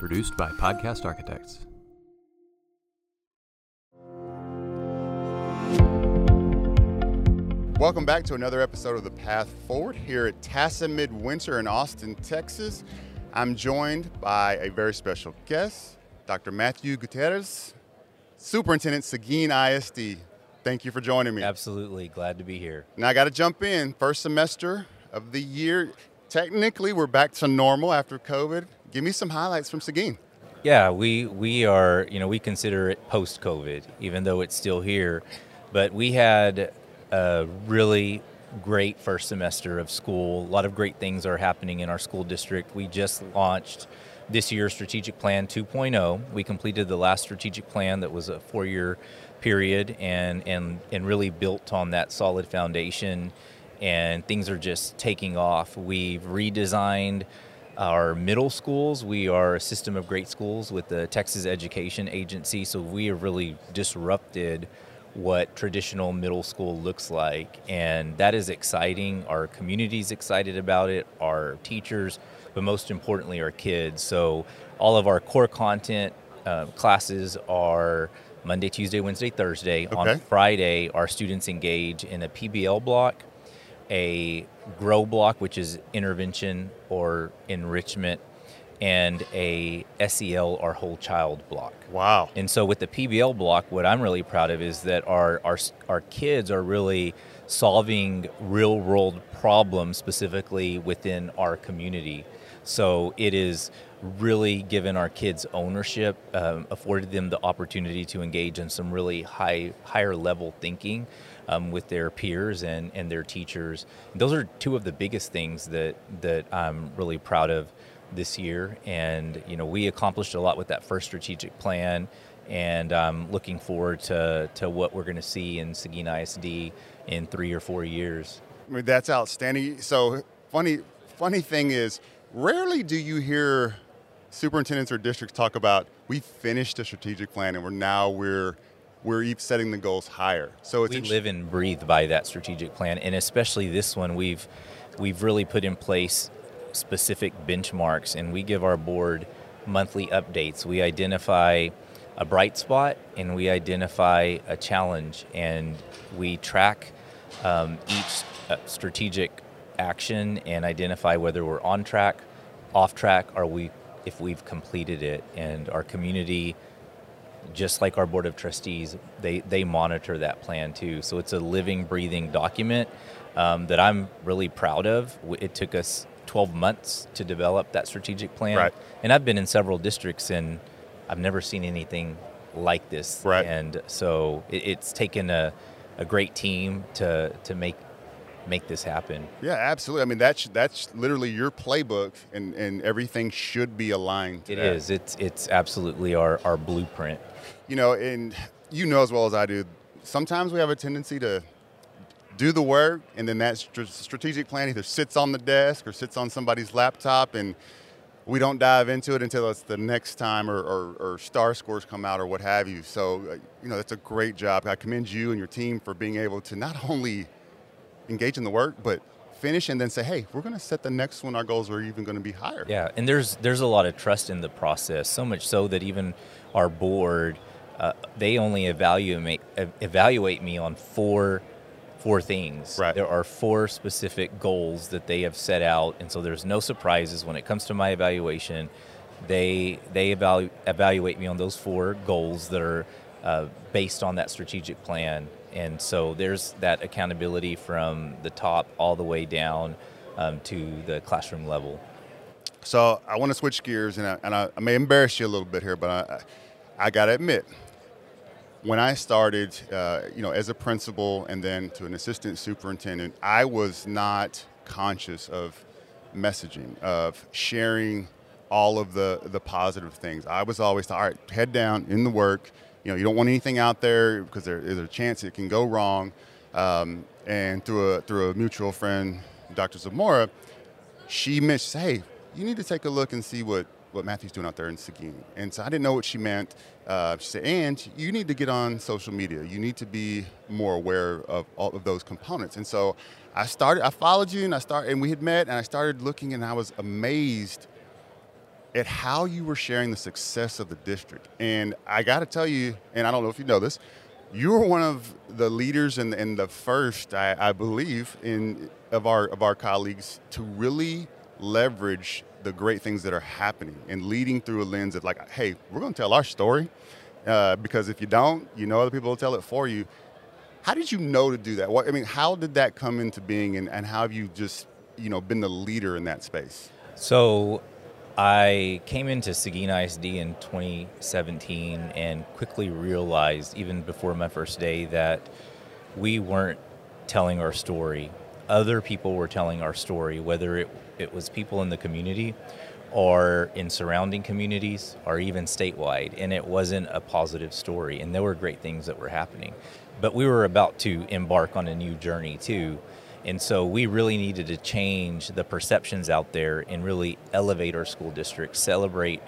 Produced by Podcast Architects. Welcome back to another episode of The Path Forward here at TASA Midwinter in Austin, Texas. I'm joined by a very special guest, Dr. Matthew Gutierrez, Superintendent Seguin ISD. Thank you for joining me. Absolutely, glad to be here. Now I got to jump in. First semester of the year. Technically, we're back to normal after COVID. Give me some highlights from Seguin. Yeah, we we are, you know, we consider it post-COVID, even though it's still here. But we had a really great first semester of school. A lot of great things are happening in our school district. We just launched this year's strategic plan 2.0. We completed the last strategic plan that was a four-year period and and and really built on that solid foundation and things are just taking off. We've redesigned our middle schools. We are a system of great schools with the Texas Education Agency, so we have really disrupted what traditional middle school looks like, and that is exciting. Our community's excited about it, our teachers, but most importantly, our kids. So, all of our core content uh, classes are Monday, Tuesday, Wednesday, Thursday. Okay. On Friday, our students engage in a PBL block a grow block, which is intervention or enrichment, and a SEL or whole child block. Wow. And so with the PBL block, what I'm really proud of is that our our, our kids are really solving real world problems specifically within our community. So it is really given our kids ownership, um, afforded them the opportunity to engage in some really high higher level thinking um, with their peers and, and their teachers. Those are two of the biggest things that that I'm really proud of this year. And you know, we accomplished a lot with that first strategic plan, and I'm looking forward to to what we're going to see in Seguin ISD in three or four years. I mean, that's outstanding. So funny, funny thing is, rarely do you hear superintendents or districts talk about we finished a strategic plan and we're now we're we're setting the goals higher. So it's we live and breathe by that strategic plan, and especially this one, we've we've really put in place specific benchmarks, and we give our board monthly updates. We identify a bright spot, and we identify a challenge, and we track um, each uh, strategic action and identify whether we're on track, off track, or we if we've completed it, and our community just like our board of trustees, they, they monitor that plan too. So it's a living, breathing document um, that I'm really proud of. It took us 12 months to develop that strategic plan. Right. And I've been in several districts and I've never seen anything like this. Right. And so it, it's taken a, a great team to, to make make this happen. yeah, absolutely. I mean, that's that's literally your playbook, and, and everything should be aligned. To It that. is. It's it's absolutely our, our blueprint. You know, and you know as well as I do, sometimes we have a tendency to do the work, and then that str- strategic plan either sits on the desk or sits on somebody's laptop, and we don't dive into it until it's the next time or, or, or STAAR scores come out or what have you. So, uh, you know, that's a great job. I commend you and your team for being able to not only engage in the work, but finish and then say, hey, we're going to set the next one. Our goals are even going to be higher. Yeah, and there's there's a lot of trust in the process. So much so that even our board, uh, they only evaluate evaluate me on four four things. Right. There are four specific goals that they have set out, and so there's no surprises when it comes to my evaluation. They they evalu- evaluate me on those four goals that are uh, based on that strategic plan, and so there's that accountability from the top all the way down um, to the classroom level. So I want to switch gears, and I, and I, I may embarrass you a little bit here, but I, I got to admit, when I started, uh, you know, as a principal and then to an assistant superintendent, I was not conscious of messaging, of sharing all of the the positive things. I was always all right, head down in the work. You know, you don't want anything out there because there is a chance it can go wrong. Um, and through a through a mutual friend, Dr. Zamora, she mentioned, hey, you need to take a look and see what, what Matthew's doing out there in Seguin. And so I didn't know what she meant. Uh, she said, and you need to get on social media. You need to be more aware of all of those components. And so I started, I followed you and I started, and we had met and I started looking and I was amazed at how you were sharing the success of the district. And I got to tell you, and I don't know if you know this, you were one of the leaders and, and the first, I, I believe, in of our of our colleagues to really leverage the great things that are happening and leading through a lens of like, hey, we're going to tell our story uh, because if you don't, you know other people will tell it for you. How did you know to do that? What I mean, how did that come into being, and, and how have you just you know been the leader in that space? So I came into Seguin ISD in 2017 and quickly realized, even before my first day, that we weren't telling our story. Other people were telling our story, whether it, it was people in the community or in surrounding communities or even statewide, and it wasn't a positive story. And there were great things that were happening. But we were about to embark on a new journey too. And so we really needed to change the perceptions out there and really elevate our school district, celebrate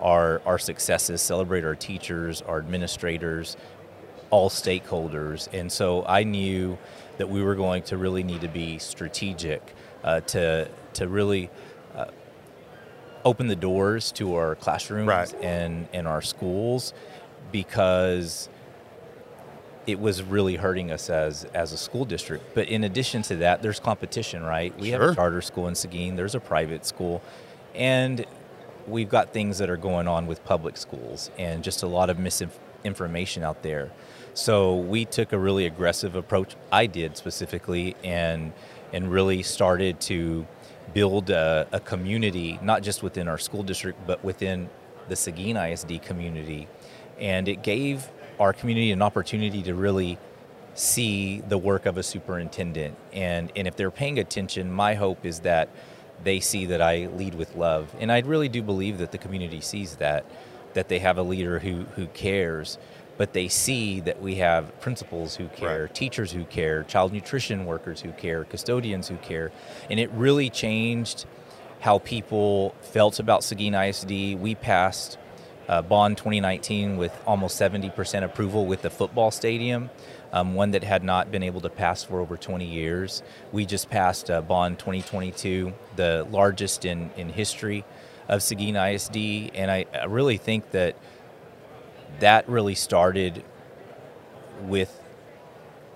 our, our successes, celebrate our teachers, our administrators, all stakeholders. And so I knew that we were going to really need to be strategic uh, to, to really uh, open the doors to our classrooms Right. and, and our schools because it was really hurting us as as a school district. But in addition to that, there's competition, right? We have a charter school in Seguin, there's a private school, and we've got things that are going on with public schools and just a lot of misinformation out there. So we took a really aggressive approach. I did specifically, and and really started to build a, a community, not just within our school district, but within the Seguin ISD community. And it gave our community an opportunity to really see the work of a superintendent. And, and if they're paying attention, my hope is that they see that I lead with love. And I really do believe that the community sees that, that they have a leader who, who cares, but they see that we have principals who care, Right. teachers who care, child nutrition workers who care, custodians who care. And it really changed how people felt about Seguin ISD. We passed uh, Bond 2019 with almost 70% approval with the football stadium, um, one that had not been able to pass for over 20 years. We just passed uh, Bond 2022, the largest in, in history of Seguin ISD, and I, I really think that that really started with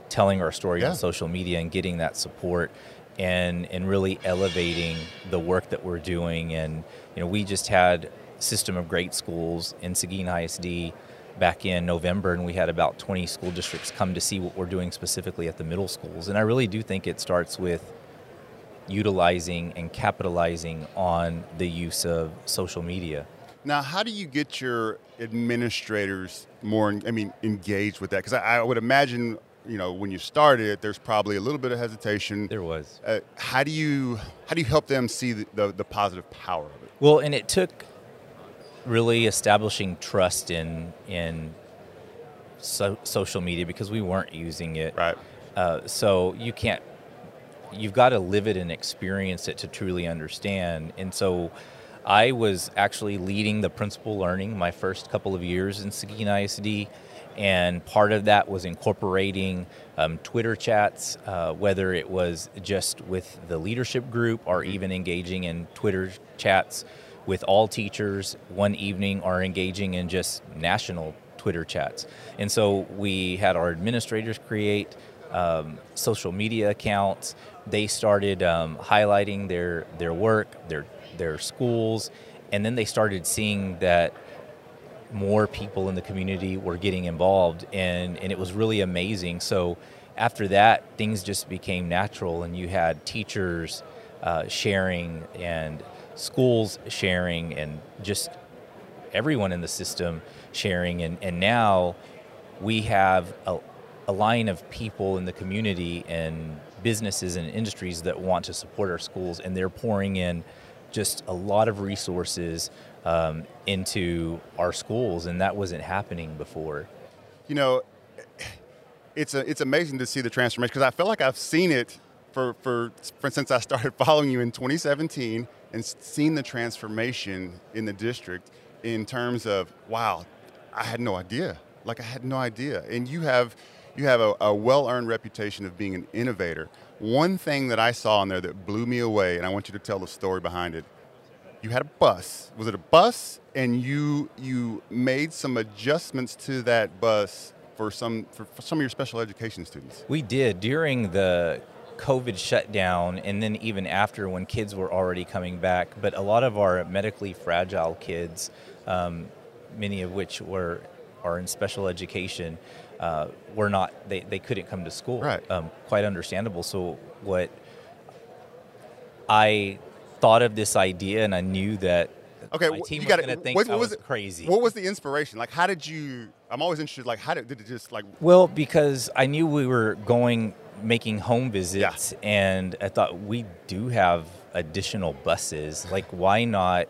telling our story Yeah. on social media and getting that support and and really elevating the work that we're doing and you know we just had system of great schools in Seguin ISD back in November and we had about 20 school districts come to see what we're doing specifically at the middle schools and I really do think it starts with utilizing and capitalizing on the use of social media. Now, how do you get your administrators more, I mean, engaged with that? Because I, I would imagine, you know, when you started, there's probably a little bit of hesitation. There was. Uh, how do you how do you help them see the, the, the positive power of it? Well, and it took really establishing trust in in so, social media because we weren't using it. Right. Uh, so you can't. You've got to live it and experience it to truly understand. And so, I was actually leading the principal learning my first couple of years in Seguin ISD, and part of that was incorporating um, Twitter chats, uh, whether it was just with the leadership group or even engaging in Twitter chats with all teachers one evening are engaging in just national Twitter chats. And so we had our administrators create um, social media accounts. They started um, highlighting their their work, their their schools, and then they started seeing that more people in the community were getting involved, and and it was really amazing. So after that, things just became natural, and you had teachers uh, sharing and schools sharing, and just everyone in the system sharing, and and now we have a, a line of people in the community and businesses and industries that want to support our schools, and they're pouring in just a lot of resources um, into our schools, and that wasn't happening before. You know, it's a, it's amazing to see the transformation because I feel like I've seen it for, for, for since I started following you in 2017 and s- seen the transformation in the district in terms of wow, I had no idea. Like I had no idea, and you have you have a, a well-earned reputation of being an innovator. One thing that I saw in there that blew me away, and I want you to tell the story behind it. you had a bus. Was it a bus? And you you made some adjustments to that bus for some for, for some of your special education students. We did during the COVID shutdown, and then even after when kids were already coming back. But a lot of our medically fragile kids, um, many of which were are in special education, uh, were not. They, they couldn't come to school. Right. Um, quite understandable. So what I thought of this idea, and I knew that Okay, my team you was got going to think what, I what was, was crazy. What was the inspiration? Like, how did you? I'm always interested. Like, how did, did it just like? Well, because I knew we were going making home visits, and I thought we do have additional buses. Like, why not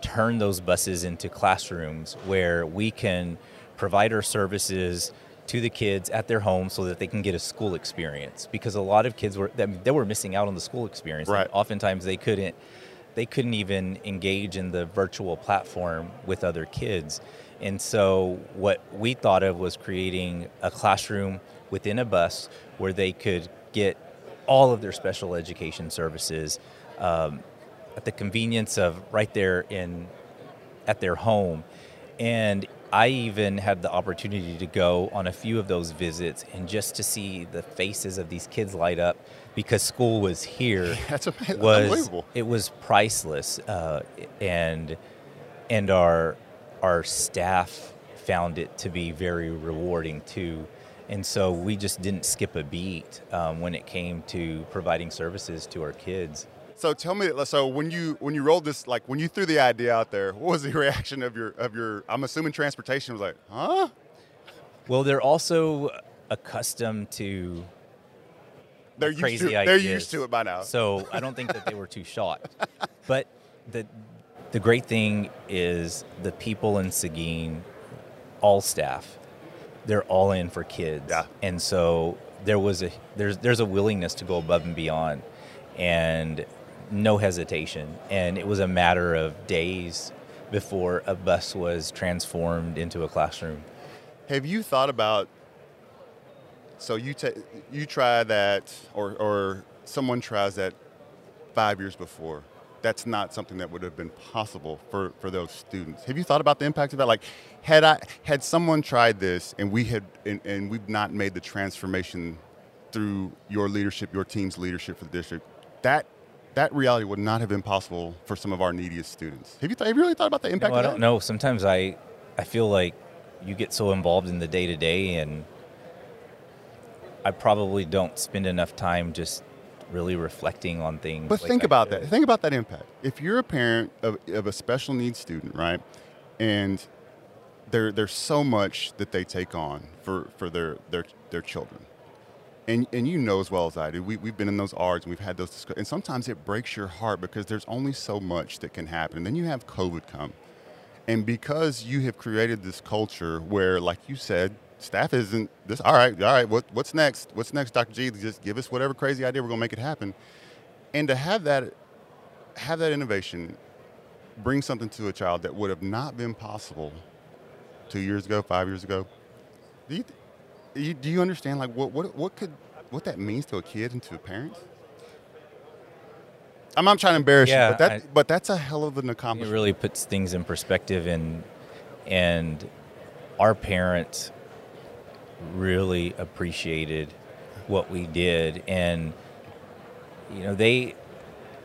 turn those buses into classrooms where we can provide our services to the kids at their home so that they can get a school experience? Because a lot of kids were they they were missing out on the school experience. Right. Oftentimes they couldn't they couldn't even engage in the virtual platform with other kids. And so, what we thought of was creating a classroom within a bus where they could get all of their special education services um, at the convenience of right there in at their home. And I even had the opportunity to go on a few of those visits and just to see the faces of these kids light up because school was here That's was unbelievable. it was priceless, uh, and and our our staff found it to be very rewarding too. And so we just didn't skip a beat um, when it came to providing services to our kids. So tell me. So when you when you rolled this, like when you threw the idea out there, what was the reaction of your of your? I'm assuming transportation was like, huh? Well, they're also accustomed to They're used crazy to ideas. they're used to it by now. So I don't think that they were too shocked. But the the great thing is the people in Seguin, all staff, they're all in for kids. Yeah. And so there was a there's there's a willingness to go above and beyond, and no hesitation. And it was a matter of days before a bus was transformed into a classroom. Have you thought about? So you ta you try that, or or someone tries that five years before. That's not something that would have been possible for, for those students. Have you thought about the impact of that? Like, had I had someone tried this and we had and, and we've not made the transformation through your leadership, your team's leadership for the district, that that reality would not have been possible for some of our neediest students. Have you, th- have you really thought about the impact No, I of that? don't know. Sometimes I, I feel like you get so involved in the day to day, and I probably don't spend enough time just really reflecting on things. But like think about should. that. Think about that impact. If you're a parent of, of a special needs student, right, and there there's so much that they take on for, for their, their their children, and and you know as well as I do, we we've been in those ARDs and we've had those discussions, and sometimes it breaks your heart because there's only so much that can happen. And then you have COVID come, and because you have created this culture where, like you said, staff isn't this. All right, all right. What, what's next? What's next, Dr. G? Just give us whatever crazy idea. We're gonna make it happen. And to have that, have that innovation, bring something to a child that would have not been possible two years ago, five years ago. Do you, you, do you understand like what, what what could what that means to a kid and to a parent? I'm not trying to embarrass Yeah, you, but that I- but that's a hell of an accomplishment. It really puts things in perspective, and and our parents really appreciated what we did, and you know they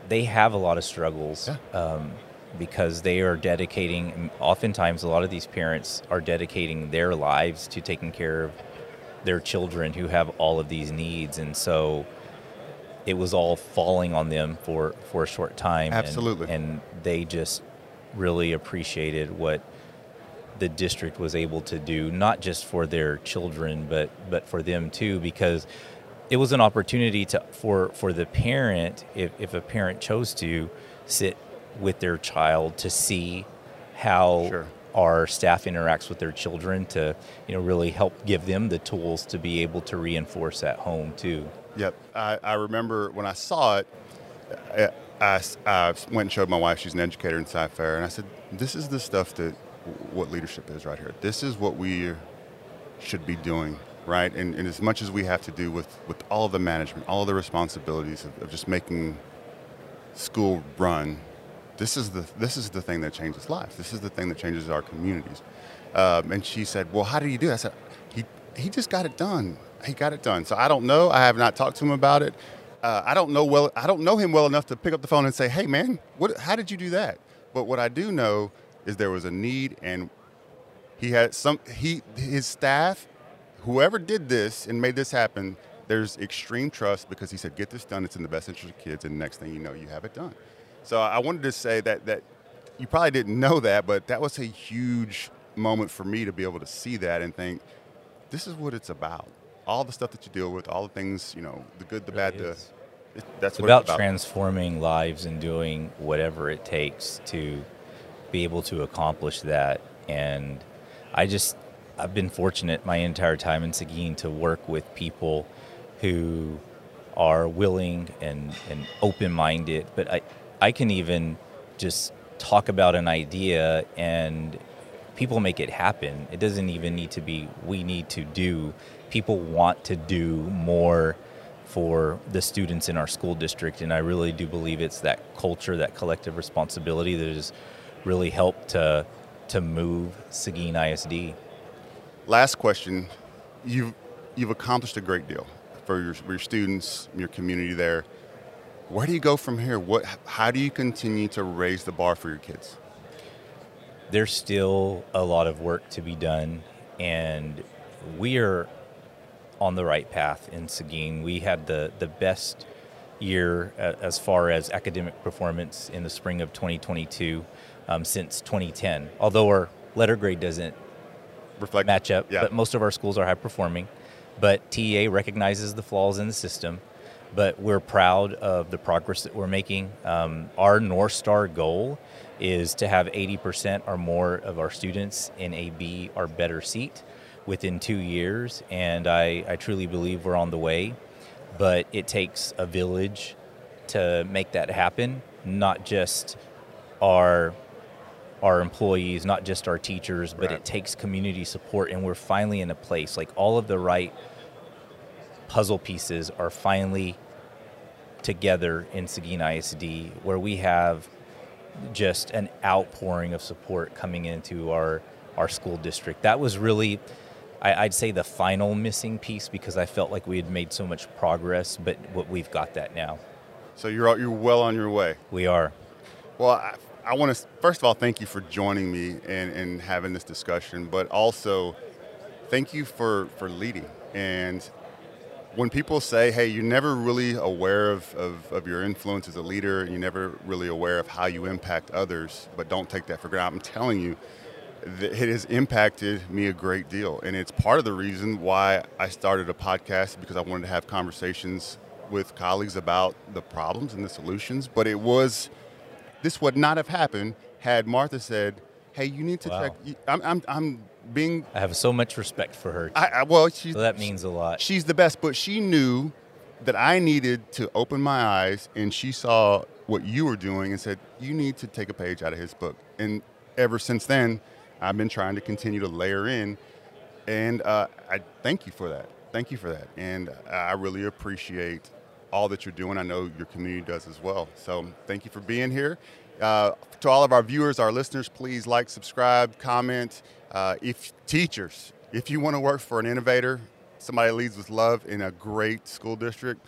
they have a lot of struggles um, because they are dedicating. Oftentimes, a lot of these parents are dedicating their lives to taking care of their children who have all of these needs, and so it was all falling on them for for a short time. and- Absolutely. and they just really appreciated what the district was able to do, not just for their children, but but for them too, because it was an opportunity to for for the parent, if, if a parent chose to, sit with their child to see how Sure. our staff interacts with their children to you know really help give them the tools to be able to reinforce at home too. Yep. I, I remember when I saw it, I, I, I went and showed my wife, she's an educator in Cy-Fair, and I said, This is the stuff that what leadership is right here. This is what we should be doing, right? And, and as much as we have to do with, with all the management, all the responsibilities of, of just making school run, this is the this is the thing that changes lives. This is the thing that changes our communities. Um, and she said, "Well, how did he do?" That? I said, "He he just got it done. He got it done." So I don't know. I have not talked to him about it. Uh, I don't know well. I don't know him well enough to pick up the phone and say, "Hey, man, what? How did you do that?" But what I do know is there was a need, and he had some. He his staff, whoever did this and made this happen, there's extreme trust because he said, "Get this done. It's in the best interest of kids." And next thing you know, you have it done. So I wanted to say that that you probably didn't know that, but that was a huge moment for me to be able to see that and think, this is what it's about. All the stuff that you deal with, all the things, you know, the good, the It bad, really the it, that's It's what about, it's about. transforming lives and doing whatever it takes to be able to accomplish that. And I just, I've been fortunate my entire time in Seguin to work with people who are willing and, and open minded. But I, I can even just talk about an idea and people make it happen. It doesn't even need to be we need to do. People want to do more for the students in our school district, and I really do believe it's that culture, that collective responsibility that has really helped to to move Seguin ISD. Last question. You've, you've accomplished a great deal for your, for your students, your community there. Where do you go from here? What, how do you continue to raise the bar for your kids? there's still a lot of work to be done, and we are on the right path in Seguin. We had the, the best year uh, as far as academic performance in the spring of 2022 um, since 2010. Although our letter grade doesn't Reflect match up, Yeah. but most of our schools are high performing. But TEA recognizes the flaws in the system, but we're proud of the progress that we're making. Um, our North Star goal is to have 80% or more of our students in a B or better seat within two years, and I, I truly believe we're on the way. But it takes a village to make that happen, not just our our employees, not just our teachers, but Right. it takes community support. And we're finally in a place like all of the right puzzle pieces are finally together in Seguin ISD, where we have just an outpouring of support coming into our our school district. That was really, I, I'd say, the final missing piece because I felt like we had made so much progress, but what we've got that now. So you're, you're well on your way. We are. Well, I, I want to first of all thank you for joining me and, and having this discussion, but also thank you for, for leading. And when people say, hey, you're never really aware of, of, of your influence as a leader, and you're never really aware of how you impact others, but don't take that for granted, I'm telling you, it has impacted me a great deal. And it's part of the reason why I started a podcast because I wanted to have conversations with colleagues about the problems and the solutions. But it was, this would not have happened had Martha said, hey, you need to Wow. check. I'm, I'm, I'm being, I have so much respect for her. I, I, well, she's, So that means a lot. she's the best, but she knew that I needed to open my eyes, and she saw what you were doing and said, "You need to take a page out of his book." And ever since then, I've been trying to continue to layer in, and uh, I thank you for that. Thank you for that, and I really appreciate all that you're doing. I know your community does as well. So thank you for being here. Uh, to all of our viewers, our listeners, please like, subscribe, comment. Uh, if teachers, if you want to work for an innovator, somebody that leads with love in a great school district,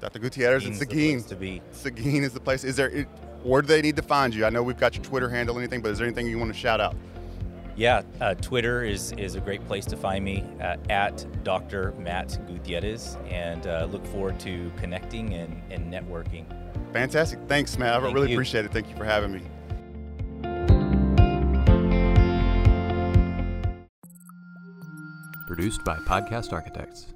Dr. Gutierrez and Seguin's Seguin. to be. Seguin is the place. Is there? It, where do they need to find you? I know we've got your Twitter handle, anything, but is there anything you want to shout out? Yeah, uh, Twitter is, is a great place to find me uh, at Dr. Matt Gutierrez, and uh, look forward to connecting and, and networking. Fantastic. Thanks, Matt. I Thank really you. appreciate it. Thank you for having me. Produced by Podcast Architects.